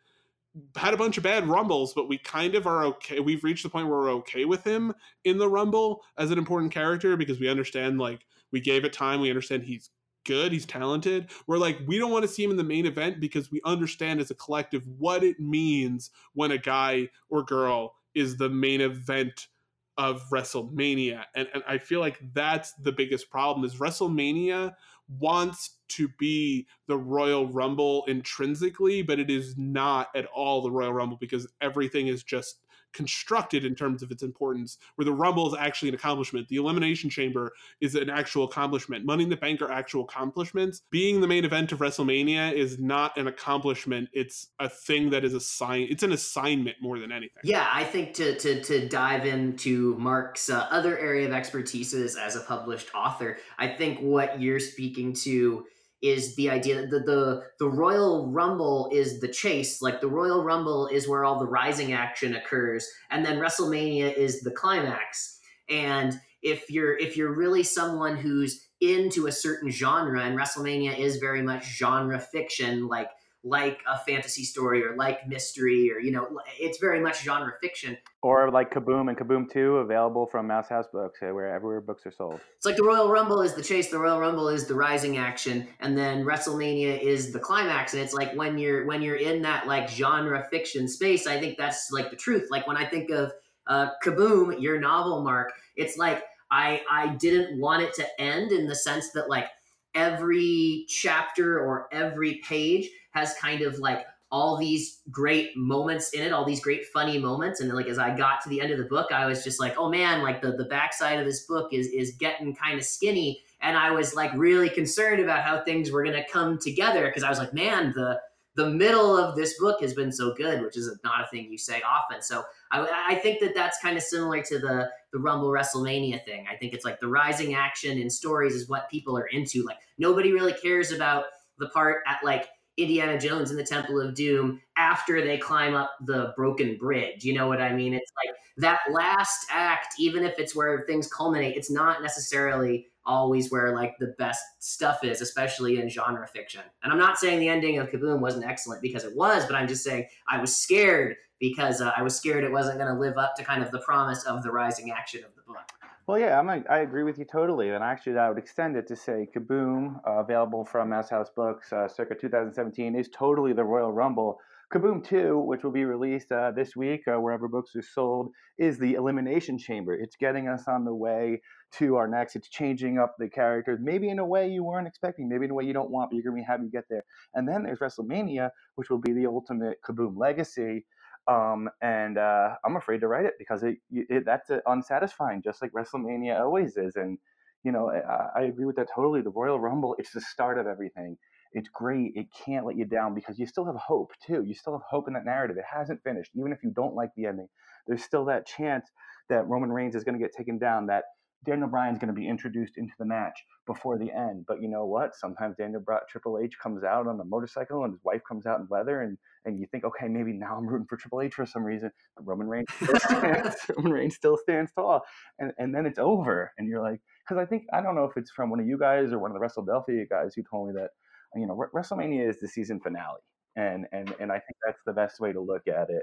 had a bunch of bad rumbles, but we kind of are okay. We've reached the point where we're okay with him in the rumble as an important character because we understand like we gave it time. We understand he's good, he's talented. We're like, we don't want to see him in the main event because we understand as a collective what it means when a guy or girl is the main event of WrestleMania. And, and I feel like that's the biggest problem is WrestleMania wants to be the Royal Rumble intrinsically, but it is not at all the Royal Rumble because everything is just constructed in terms of its importance, where the Rumble is actually an accomplishment. The Elimination Chamber is an actual accomplishment. Money in the Bank are actual accomplishments. Being the main event of WrestleMania is not an accomplishment. It's a thing that is a sign. It's an assignment more than anything. Yeah, I think to to to dive into Mark's uh, other area of expertise as a published author, I think what you're speaking to is the idea that the, the the Royal Rumble is the chase. Like the Royal Rumble is where all the rising action occurs, and then WrestleMania is the climax. And if you're if you're really someone who's into a certain genre, and WrestleMania is very much genre fiction, like like a fantasy story or like mystery or you know it's very much genre fiction. Or like kaboom and kaboom 2 available from mouse house books eh, wherever books are sold. It's like the royal rumble is the chase the royal rumble is the rising action and then wrestlemania is the climax and it's like when you're when you're in that like genre fiction space i think that's like the truth. Like when i think of uh, kaboom your novel mark it's like i i didn't want it to end in the sense that like every chapter or every page has kind of like all these great moments in it, all these great funny moments. And like as I got to the end of the book, I was just like, oh man, like the, the backside of this book is is getting kind of skinny. And I was like really concerned about how things were gonna come together because I was like, man, the the middle of this book has been so good, which is not a thing you say often. So I, I think that that's kind of similar to the the Rumble WrestleMania thing. I think it's like the rising action in stories is what people are into. Like nobody really cares about the part at like Indiana Jones in the Temple of Doom after they climb up the broken bridge. You know what I mean? It's like that last act, even if it's where things culminate, it's not necessarily always where like the best stuff is, especially in genre fiction. And I'm not saying the ending of Kaboom wasn't excellent because it was, but I'm just saying I was scared because uh, I was scared it wasn't going to live up to kind of the promise of the rising action of the book. Well, yeah, I'm a, I agree with you totally, and actually, I would extend it to say Kaboom, uh, available from Mouse House Books, uh, circa 2017, is totally the Royal Rumble. Kaboom 2, which will be released uh, this week uh, wherever books are sold, is the Elimination Chamber. It's getting us on the way to our next. It's changing up the characters, maybe in a way you weren't expecting, maybe in a way you don't want, but you're going to be happy to get there. And then there's WrestleMania, which will be the ultimate Kaboom legacy. Um, and uh, I'm afraid to write it because it, it that's uh, unsatisfying, just like WrestleMania always is. And you know, I, I, agree with that totally. The Royal Rumble, it's the start of everything. It's great. It can't let you down because you still have hope too. You still have hope in that narrative. It hasn't finished, even if you don't like the ending. There's still that chance that Roman Reigns is going to get taken down. That Daniel Bryan's going to be introduced into the match before the end. But you know what? Sometimes Daniel Triple H comes out on a motorcycle and his wife comes out in leather, and and you think, okay, maybe now I'm rooting for Triple H for some reason. But Roman Reigns still stands, Roman Reigns still stands tall, and and then it's over, and you're like, because I think I don't know if it's from one of you guys or one of the WrestleDelphia guys who told me that you know WrestleMania is the season finale, and and and I think that's the best way to look at it.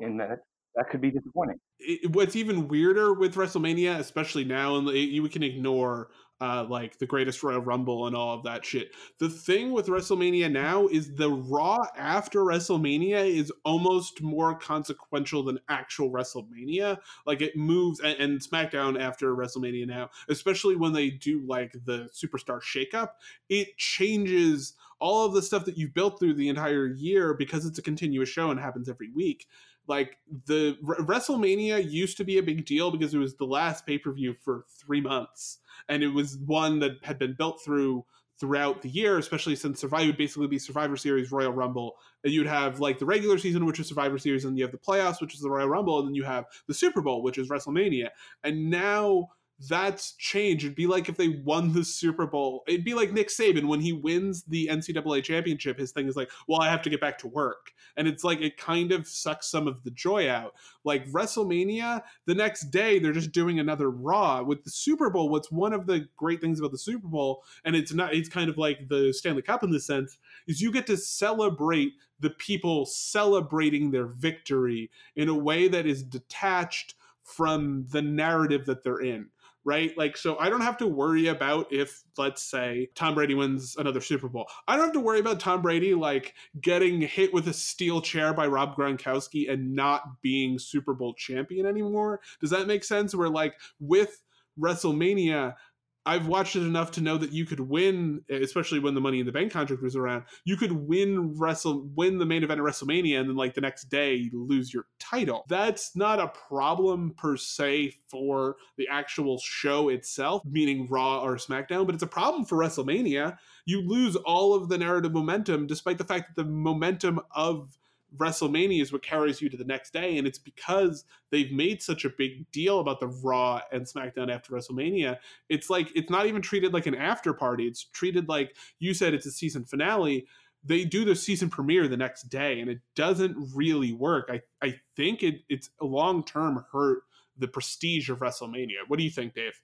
In that that could be disappointing. It, what's even weirder with WrestleMania, especially now, and eh, you can ignore uh, like the greatest Royal Rumble and all of that shit. The thing with WrestleMania now is the Raw after WrestleMania is almost more consequential than actual WrestleMania. Like it moves, and, and SmackDown after WrestleMania now, especially when they do like the Superstar Shakeup, it changes all of the stuff that you've built through the entire year because it's a continuous show and happens every week like the WrestleMania used to be a big deal because it was the last pay per view for three months, and it was one that had been built through throughout the year, especially since Survivor would basically be Survivor Series, Royal Rumble, and you'd have like the regular season, which is Survivor Series, and you have the playoffs, which is the Royal Rumble, and then you have the Super Bowl, which is WrestleMania, and now that's change. It'd be like if they won the Super Bowl. It'd be like Nick Saban when he wins the NCAA championship. His thing is like, well, I have to get back to work. And it's like, it kind of sucks some of the joy out. Like WrestleMania, the next day, they're just doing another Raw. With the Super Bowl, what's one of the great things about the Super Bowl, and it's not, it's kind of like the Stanley Cup in the sense, is you get to celebrate the people celebrating their victory in a way that is detached from the narrative that they're in right? Like, so I don't have to worry about if, let's say, Tom Brady wins another Super Bowl. I don't have to worry about Tom Brady like getting hit with a steel chair by Rob Gronkowski and not being Super Bowl champion anymore. Does that make sense? Where like with WrestleMania, I've watched it enough to know that you could win, especially when the Money in the Bank contract was around. You could win wrestle win the main event of WrestleMania, and then like the next day lose your title. That's not a problem per se for the actual show itself, meaning Raw or SmackDown, but it's a problem for WrestleMania. You lose all of the narrative momentum, despite the fact that the momentum of WrestleMania is what carries you to the next day. And it's because they've made such a big deal about the Raw and SmackDown after WrestleMania. It's like, it's not even treated like an after party. It's treated like you said it's a season finale. They do the season premiere the next day, and it doesn't really work. I, I think it, it's long term hurt the prestige of WrestleMania. What do you think, Dave?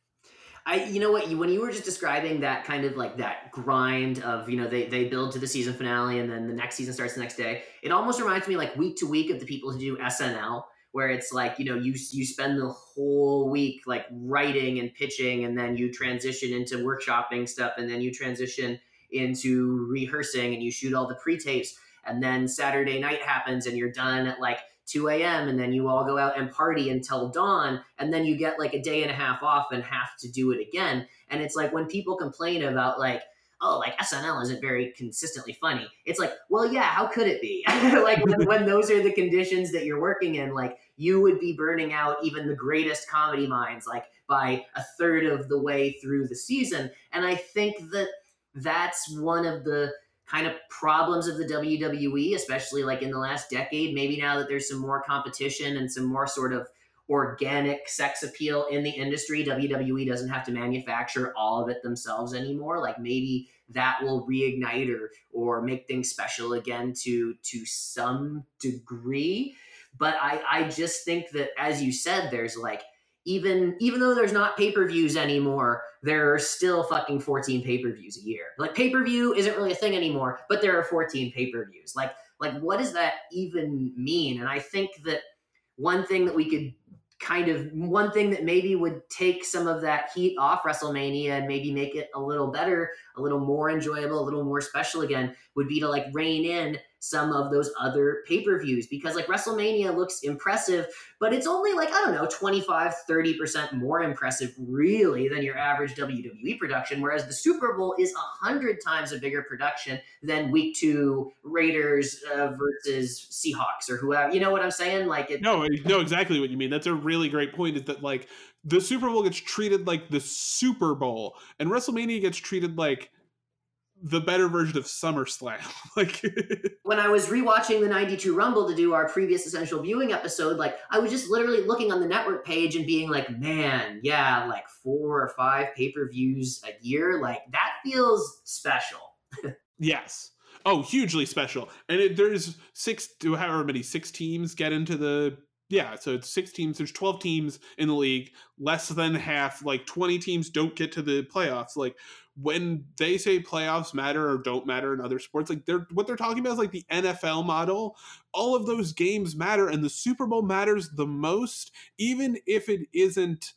I, you know what, when you were just describing that kind of like that grind of, you know, they, they build to the season finale and then the next season starts the next day, it almost reminds me like week to week of the people who do SNL, where it's like, you know, you, you spend the whole week like writing and pitching and then you transition into workshopping stuff and then you transition into rehearsing and you shoot all the pre-tapes and then Saturday night happens and you're done at like 2 a.m. and then you all go out and party until dawn and then you get like a day and a half off and have to do it again. And it's like when people complain about like, oh, like SNL isn't very consistently funny. It's like, well, yeah, how could it be? like when, when those are the conditions that you're working in, like you would be burning out even the greatest comedy minds like by a third of the way through the season. And I think that that's one of the kind of problems of the WWE, especially like in the last decade. Maybe now that there's some more competition and some more sort of organic sex appeal in the industry, WWE doesn't have to manufacture all of it themselves anymore. Like maybe that will reignite or or make things special again to to some degree. But I I just think that as you said, there's like even even though there's not pay-per-views anymore there are still fucking 14 pay-per-views a year. Like pay-per-view isn't really a thing anymore but there are 14 pay-per-views. Like like what does that even mean? And i think that one thing that we could kind of one thing that maybe would take some of that heat off WrestleMania and maybe make it a little better, a little more enjoyable, a little more special again would be to like rein in some of those other pay-per-views because like WrestleMania looks impressive, but it's only like I don't know, 25, 30% more impressive really than your average WWE production whereas the Super Bowl is a 100 times a bigger production than week 2 Raiders uh, versus Seahawks or whoever. You know what I'm saying? Like it No, know exactly what you mean. That's a really great point is that like the Super Bowl gets treated like the Super Bowl and WrestleMania gets treated like the better version of SummerSlam. like when I was rewatching the 92 Rumble to do our previous essential viewing episode, like I was just literally looking on the network page and being like, man, yeah, like four or five pay-per-views a year, like that feels special. yes. Oh, hugely special. And it, there's six to however many six teams get into the yeah, so it's six teams. There's 12 teams in the league. Less than half, like 20 teams, don't get to the playoffs. Like when they say playoffs matter or don't matter in other sports, like they're what they're talking about is like the NFL model. All of those games matter, and the Super Bowl matters the most, even if it isn't.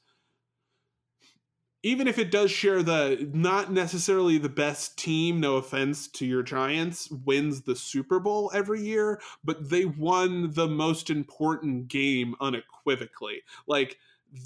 Even if it does share the not necessarily the best team, no offense to your Giants, wins the Super Bowl every year, but they won the most important game unequivocally. Like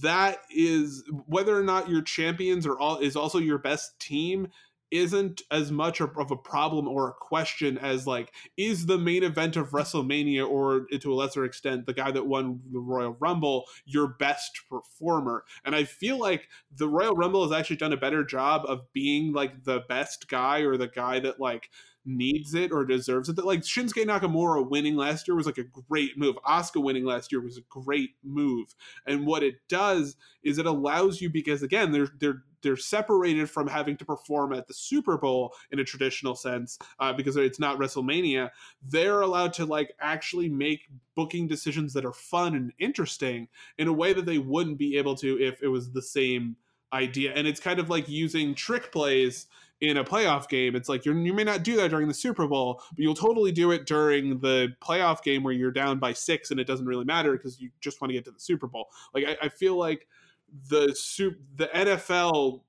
that is whether or not your champions are all is also your best team isn't as much of a problem or a question as like is the main event of WrestleMania or to a lesser extent the guy that won the Royal Rumble your best performer and I feel like the Royal Rumble has actually done a better job of being like the best guy or the guy that like needs it or deserves it. That like Shinsuke Nakamura winning last year was like a great move. Asuka winning last year was a great move. And what it does is it allows you because again they're they're they're separated from having to perform at the Super Bowl in a traditional sense uh, because it's not WrestleMania. They're allowed to like actually make booking decisions that are fun and interesting in a way that they wouldn't be able to if it was the same idea. And it's kind of like using trick plays in a playoff game. It's like you you may not do that during the Super Bowl, but you'll totally do it during the playoff game where you're down by six and it doesn't really matter because you just want to get to the Super Bowl. Like I, I feel like the soup the NFL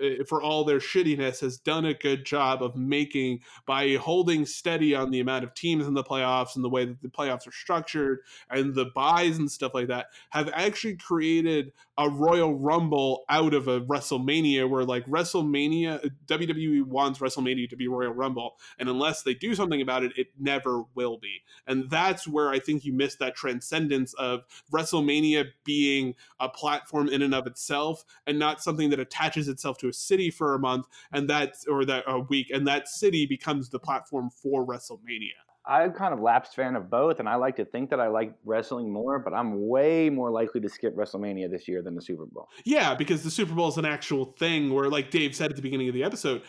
Eh, for all their shittiness, has done a good job of making by holding steady on the amount of teams in the playoffs and the way that the playoffs are structured and the buys and stuff like that, have actually created a Royal Rumble out of a WrestleMania where like WrestleMania, WWE wants WrestleMania to be Royal Rumble. And unless they do something about it, it never will be. And that's where I think you miss that transcendence of WrestleMania being a platform in and of itself and not something that attaches itself to a city for a month and that or that a week and that city becomes the platform for WrestleMania. I'm kind of lapsed fan of both, and I like to think that I like wrestling more, but I'm way more likely to skip WrestleMania this year than the Super Bowl. Yeah, because the Super Bowl is an actual thing where, like Dave said at the beginning of the episode,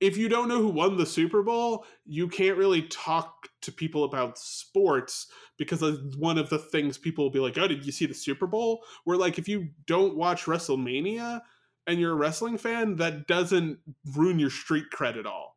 if you don't know who won the Super Bowl, you can't really talk to people about sports because one of the things people will be like, "Oh, did you see the Super Bowl?" Where like if you don't watch WrestleMania, and you're a wrestling fan, that doesn't ruin your street cred at all.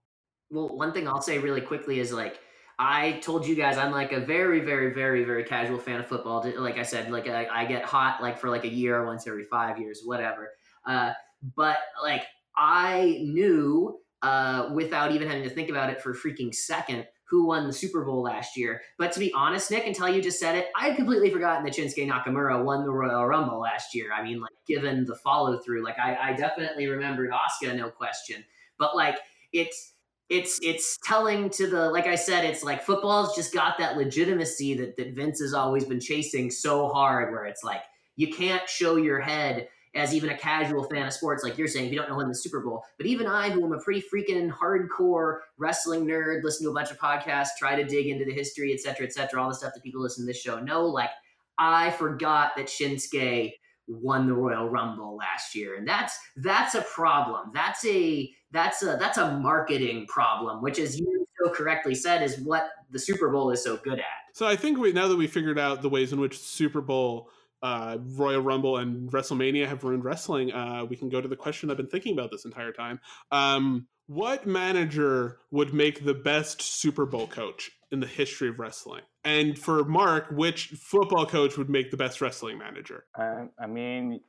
Well, one thing I'll say really quickly is like I told you guys I'm like a very, very, very, very casual fan of football. Like I said, like I, I get hot like for like a year, once every five years, whatever. Uh, but like I knew uh, without even having to think about it for a freaking second who won the Super Bowl last year. But to be honest, Nick, until you just said it, I had completely forgotten that Shinsuke Nakamura won the Royal Rumble last year. I mean, like, given the follow through, like, I, I definitely remembered Asuka, no question. But like, it's it's it's telling to the like I said, it's like football's just got that legitimacy that that Vince has always been chasing so hard, where it's like you can't show your head as even a casual fan of sports, like you're saying, if you don't know when the Super Bowl, but even I, who am a pretty freaking hardcore wrestling nerd, listen to a bunch of podcasts, try to dig into the history, et cetera, et cetera, all the stuff that people listen to this show know, like I forgot that Shinsuke won the Royal Rumble last year, and that's that's a problem. That's a that's a that's a marketing problem, which, as you so correctly said, is what the Super Bowl is so good at. So I think we now that we figured out the ways in which Super Bowl, uh, Royal Rumble, and WrestleMania have ruined wrestling, uh, we can go to the question I've been thinking about this entire time. Um, what manager would make the best Super Bowl coach in the history of wrestling? And for Mark, which football coach would make the best wrestling manager? I, I mean,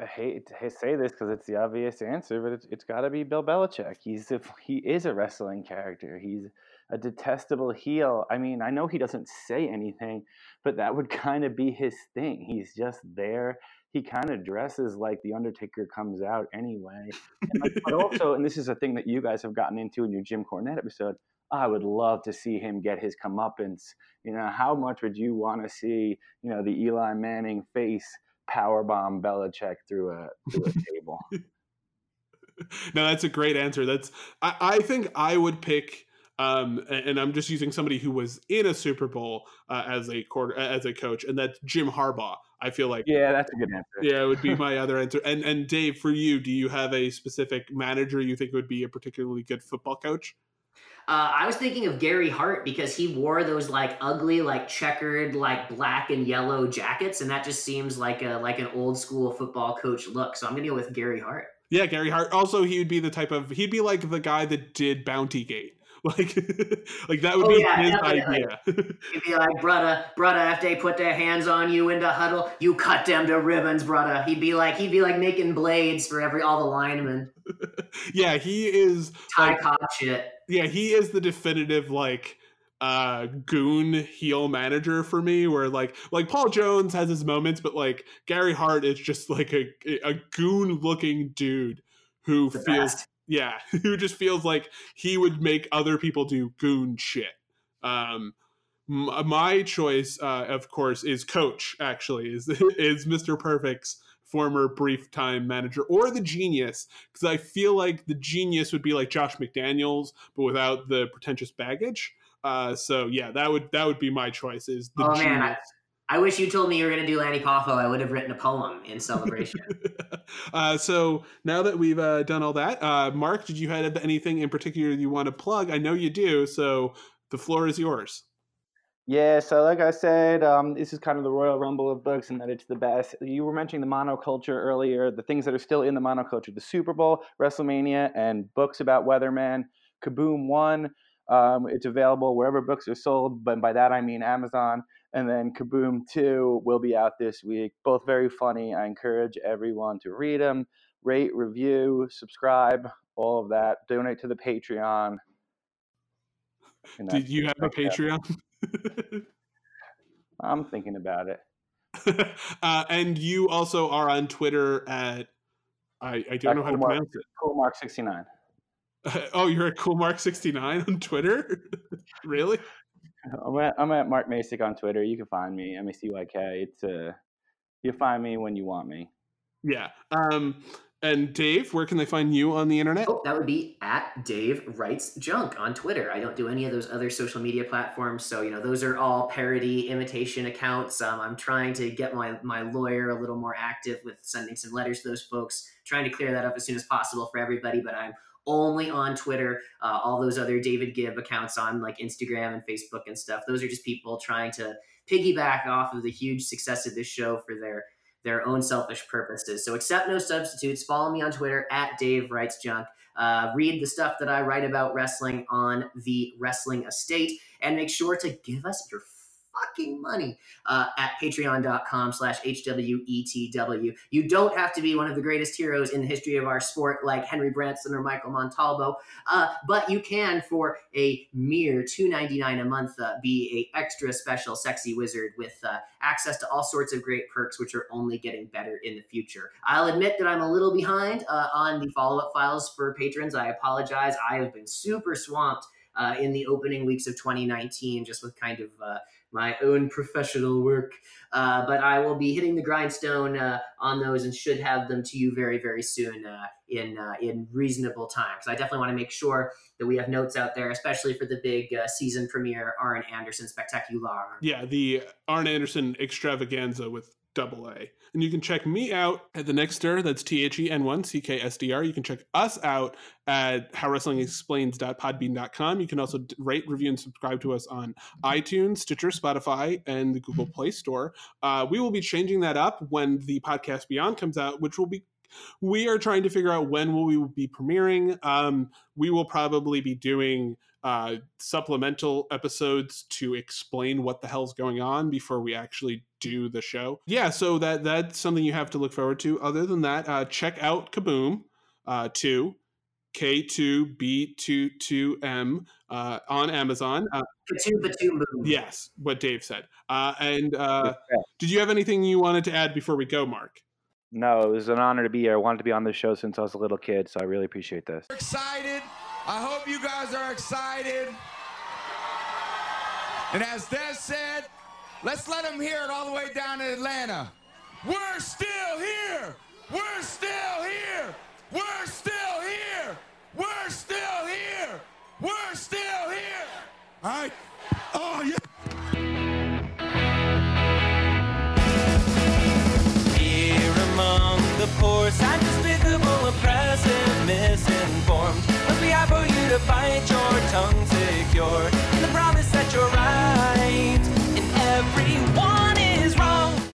I hate to say this because it's the obvious answer, but it's, it's got to be Bill Belichick. He's a, he is a wrestling character. He's a detestable heel. I mean, I know he doesn't say anything, but that would kind of be his thing. He's just there. He kind of dresses like the Undertaker comes out anyway. Like, but also, and this is a thing that you guys have gotten into in your Jim Cornette episode. I would love to see him get his comeuppance. You know, how much would you want to see, you know, the Eli Manning face powerbomb Belichick through a through a table? no, that's a great answer. That's I, I think I would pick um, and I'm just using somebody who was in a Super Bowl uh, as a quarter as a coach, and that's Jim Harbaugh. I feel like yeah, that's a good answer. Yeah, it would be my other answer. And and Dave, for you, do you have a specific manager you think would be a particularly good football coach? Uh, I was thinking of Gary Hart because he wore those like ugly, like checkered, like black and yellow jackets, and that just seems like a like an old school football coach look. So I'm gonna go with Gary Hart. Yeah, Gary Hart. Also, he would be the type of he'd be like the guy that did Bounty Gate. Like, like that would oh, be yeah, his idea. He'd be like, brother, brother, if they put their hands on you in the huddle, you cut them to ribbons, brother. He'd be like, he'd be like making blades for every all the linemen. yeah, he is Ty like, Cobb shit. Yeah, he is the definitive like uh goon heel manager for me where like like Paul Jones has his moments but like Gary Hart is just like a a goon looking dude who the feels best. Yeah, who just feels like he would make other people do goon shit. Um, my choice, uh, of course, is Coach. Actually, is is Mr. Perfect's former brief time manager or the genius because I feel like the genius would be like Josh McDaniels, but without the pretentious baggage. Uh, so yeah, that would that would be my choice. Is the oh genius. man, I, I wish you told me you were going to do Lanny Poffo. I would have written a poem in celebration. uh, so now that we've uh, done all that, uh, Mark, did you have anything in particular you want to plug? I know you do. So the floor is yours. Yeah, so like I said, um, this is kind of the Royal Rumble of books, and that it's the best. You were mentioning the monoculture earlier, the things that are still in the monoculture: the Super Bowl, WrestleMania, and books about Weatherman. Kaboom One. Um, it's available wherever books are sold, but by that I mean Amazon and then Kaboom 2 will be out this week. Both very funny. I encourage everyone to read them, rate, review, subscribe, all of that. Donate to the Patreon. Did you have a Patreon? I'm thinking about it. uh, and you also are on Twitter at I, I don't know how to pronounce it. Coolmark69. Uh, oh, you're at Coolmark69 on Twitter? really? I'm at, I'm at Mark Macyk on Twitter. You can find me, M A C Y K. It's uh, you find me when you want me. Yeah. Um, and Dave, where can they find you on the internet? Oh, that would be at Dave Writes Junk on Twitter. I don't do any of those other social media platforms, so you know those are all parody imitation accounts. Um, I'm trying to get my my lawyer a little more active with sending some letters to those folks, trying to clear that up as soon as possible for everybody. But I'm only on Twitter. Uh, all those other David Gibb accounts on like Instagram and Facebook and stuff. Those are just people trying to piggyback off of the huge success of this show for their their own selfish purposes. So accept no substitutes. Follow me on Twitter at Dave Writes Junk. Uh, read the stuff that I write about wrestling on the Wrestling Estate, and make sure to give us your fucking money uh, at patreon.com slash hwetw you don't have to be one of the greatest heroes in the history of our sport like henry branson or michael montalvo uh, but you can for a mere 2.99 a month uh, be a extra special sexy wizard with uh, access to all sorts of great perks which are only getting better in the future. I'll admit that i'm a little behind uh, on the follow-up files for patrons. I apologize. I have been super swamped uh, in the opening weeks of 2019 just with kind of my own professional work. Uh, but I will be hitting the grindstone uh, on those and should have them to you very, very soon uh, in uh, in reasonable time. Because I definitely want to make sure that we have notes out there, especially for the big uh, season premiere Arn Anderson Spectacular. Yeah, the Arn Anderson extravaganza with double A. And you can check me out at the Nextr. That's T H E N 1 C K S D R. You can check us out at howwrestlingexplains.podbean.com. You can also rate, review, and subscribe to us on iTunes, Stitcher, Spotify, and the Google Play Store. Uh, we will be changing that up when the podcast Beyond comes out, which will be we are trying to figure out when will we be premiering. Um, we will probably be doing uh, supplemental episodes to explain what the hell's going on before we actually do the show. Yeah, so that that's something you have to look forward to. Other than that, uh, check out Kaboom uh, 2. K2B22M uh, on Amazon. Uh, yes, what Dave said. Uh, and uh, did you have anything you wanted to add before we go, Mark? No, it was an honor to be here. I wanted to be on this show since I was a little kid, so I really appreciate this. Excited. I hope you guys are excited. And as Des said, let's let them hear it all the way down in Atlanta. We're still here. We're still here. We're still here. We're still here. We're still here. All right. Oh, yeah. Here among the poor, sad, despicable, oppressive, misinformed. To bite your tongue secure.